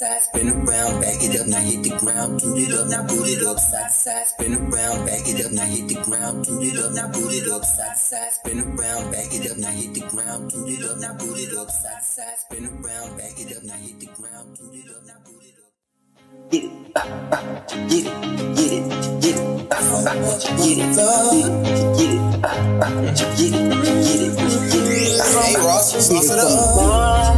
side, spin around, back it up, now hit the ground, toot it up, now boot it up, side side, spin around, back it up, now hit the ground, toot it up, now boot it up, side side, spin around, back it up, now hit the ground, toot it up, now boot it up, side side, spin around, back it up, now hit the ground, toot it up, now boot it up. Get it, uh, uh, get it, get it, get it, uh, uh, get it, get it, get it, uh, uh, get it, get it, get it. uh, Hey Ross, sauce it up.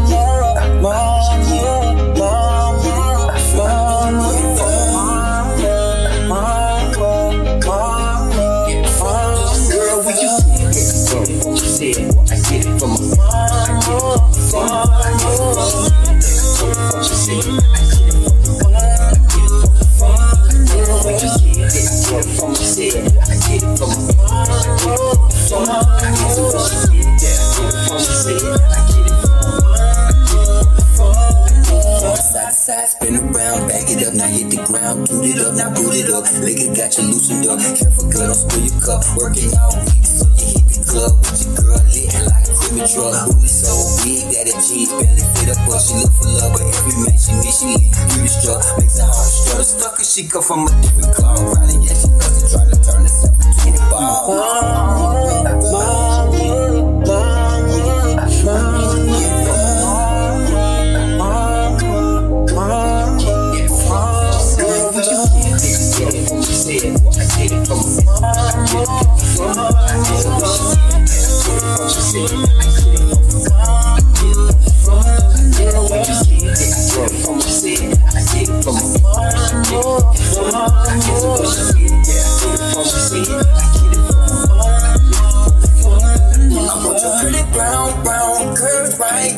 Spin around, back it up, now hit the ground, toot it up, now boot it up. Liquor got you loosened up, careful girl, spill your cup. Working all week, so you hit the club with your girl lit like a so big that jeans barely fit but she look for love, but every man she meet, she. Makes her heart she come from a different club. Probably yeah, she doesn't try to turn herself into a ball.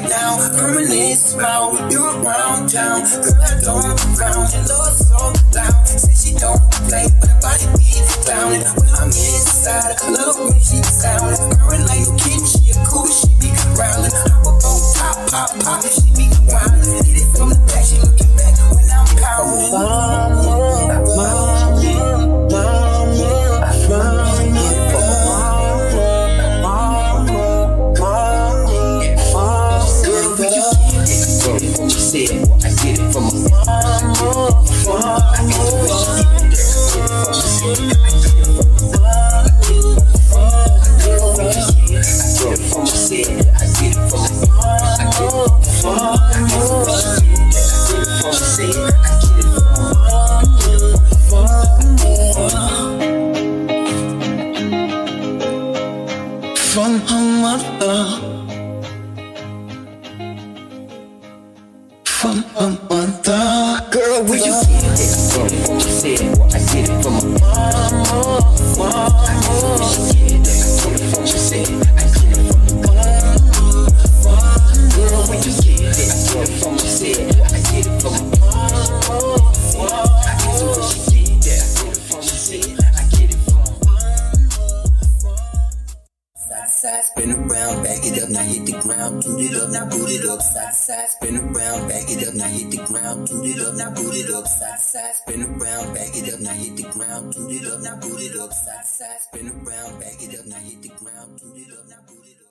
Now. Permanent smile when you're around town. Girl, I don't frown. Your love so loud. Say she don't play, but her body be clowning. When I'm inside, I love from my said from my mom. Girl, when you get it from my said I get it from my mom. Spin around, back it up, now hit the ground, toot it up, now boot it up. Side side, spin around, back it up, now hit the ground, toot it up, now boot it up. Side side, spin around, back it up, now hit the ground, toot it up, now boot it up. Side side, spin around, back it up, now hit the ground, toot it up, now boot it up.